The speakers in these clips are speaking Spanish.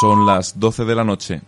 Son las 12 de la noche.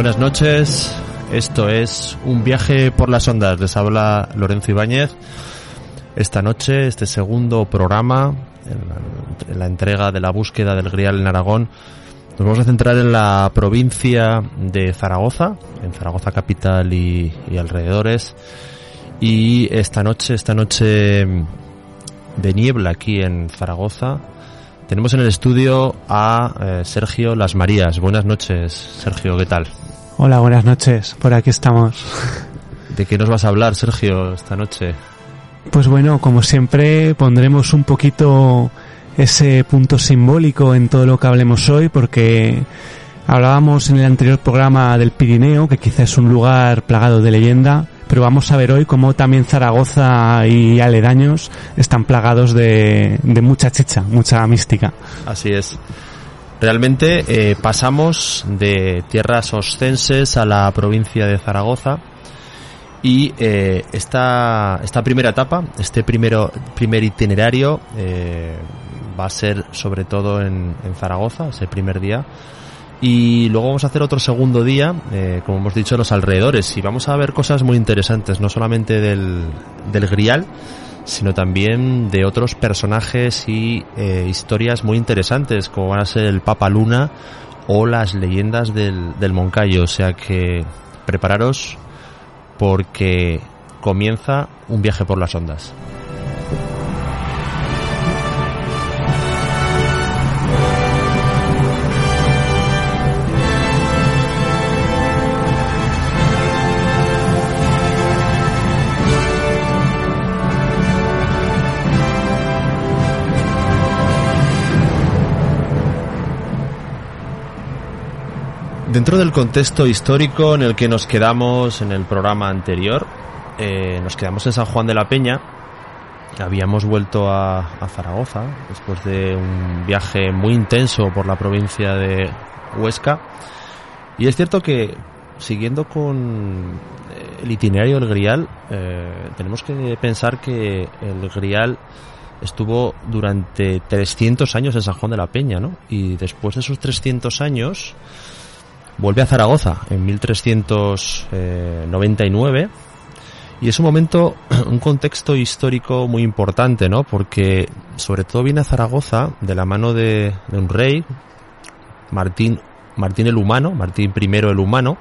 Buenas noches, esto es Un viaje por las ondas, les habla Lorenzo Ibáñez. Esta noche, este segundo programa, en la, en la entrega de la búsqueda del Grial en Aragón, nos vamos a centrar en la provincia de Zaragoza, en Zaragoza capital y, y alrededores. Y esta noche, esta noche de niebla aquí en Zaragoza, tenemos en el estudio a eh, Sergio Las Marías. Buenas noches, Sergio, ¿qué tal? Hola, buenas noches. Por aquí estamos. ¿De qué nos vas a hablar, Sergio, esta noche? Pues bueno, como siempre, pondremos un poquito ese punto simbólico en todo lo que hablemos hoy, porque hablábamos en el anterior programa del Pirineo, que quizás es un lugar plagado de leyenda, pero vamos a ver hoy cómo también Zaragoza y aledaños están plagados de, de mucha chicha, mucha mística. Así es. Realmente eh, pasamos de tierras oscenses a la provincia de Zaragoza y eh, esta, esta primera etapa, este primero, primer itinerario eh, va a ser sobre todo en, en Zaragoza, ese primer día. Y luego vamos a hacer otro segundo día, eh, como hemos dicho, en los alrededores. Y vamos a ver cosas muy interesantes, no solamente del, del Grial, sino también de otros personajes y eh, historias muy interesantes, como van a ser el Papa Luna o las leyendas del, del Moncayo. O sea que prepararos porque comienza un viaje por las ondas. Dentro del contexto histórico en el que nos quedamos en el programa anterior, eh, nos quedamos en San Juan de la Peña. Habíamos vuelto a, a Zaragoza después de un viaje muy intenso por la provincia de Huesca. Y es cierto que, siguiendo con eh, el itinerario del Grial, eh, tenemos que pensar que el Grial estuvo durante 300 años en San Juan de la Peña, ¿no? Y después de esos 300 años vuelve a Zaragoza en 1399 y es un momento, un contexto histórico muy importante, ¿no? Porque sobre todo viene a Zaragoza de la mano de, de un rey, Martín, Martín el Humano, Martín I el Humano,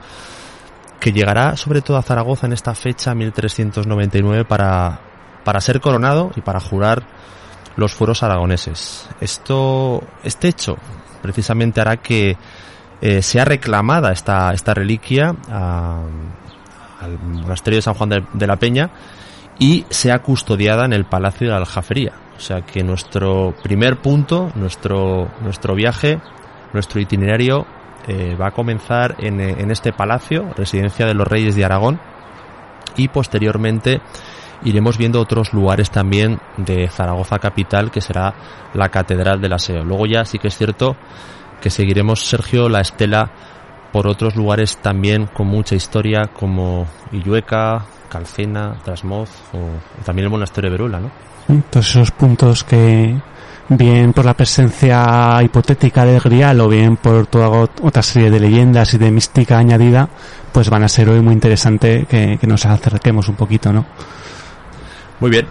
que llegará sobre todo a Zaragoza en esta fecha, 1399, para, para ser coronado y para jurar los fueros aragoneses. Esto, este hecho precisamente hará que eh, sea reclamada esta, esta reliquia a- al monasterio de San Juan de, de la Peña y sea custodiada en el Palacio de la Aljafería. O sea que nuestro primer punto, nuestro, nuestro viaje, nuestro itinerario eh, va a comenzar en, en este palacio, residencia de los reyes de Aragón, y posteriormente iremos viendo otros lugares también de Zaragoza capital, que será la Catedral del Aseo. Luego ya sí que es cierto que seguiremos, Sergio, la estela por otros lugares también con mucha historia, como Illueca, Calcena, Trasmoz o, también el monasterio de Veruela, ¿no? Todos esos puntos que, bien por la presencia hipotética del Grial o bien por toda ot- otra serie de leyendas y de mística añadida, pues van a ser hoy muy interesante que, que nos acerquemos un poquito, ¿no? Muy bien.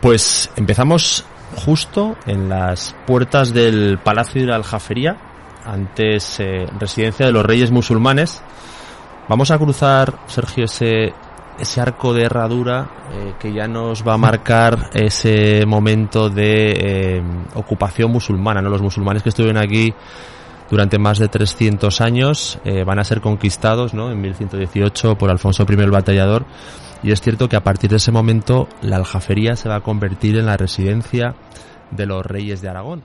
Pues empezamos justo en las puertas del Palacio de la Aljafería, antes eh, residencia de los reyes musulmanes. Vamos a cruzar, Sergio, ese, ese arco de herradura eh, que ya nos va a marcar ese momento de eh, ocupación musulmana. ¿no? Los musulmanes que estuvieron aquí durante más de 300 años eh, van a ser conquistados ¿no? en 1118 por Alfonso I el Batallador. Y es cierto que a partir de ese momento la aljafería se va a convertir en la residencia de los reyes de Aragón.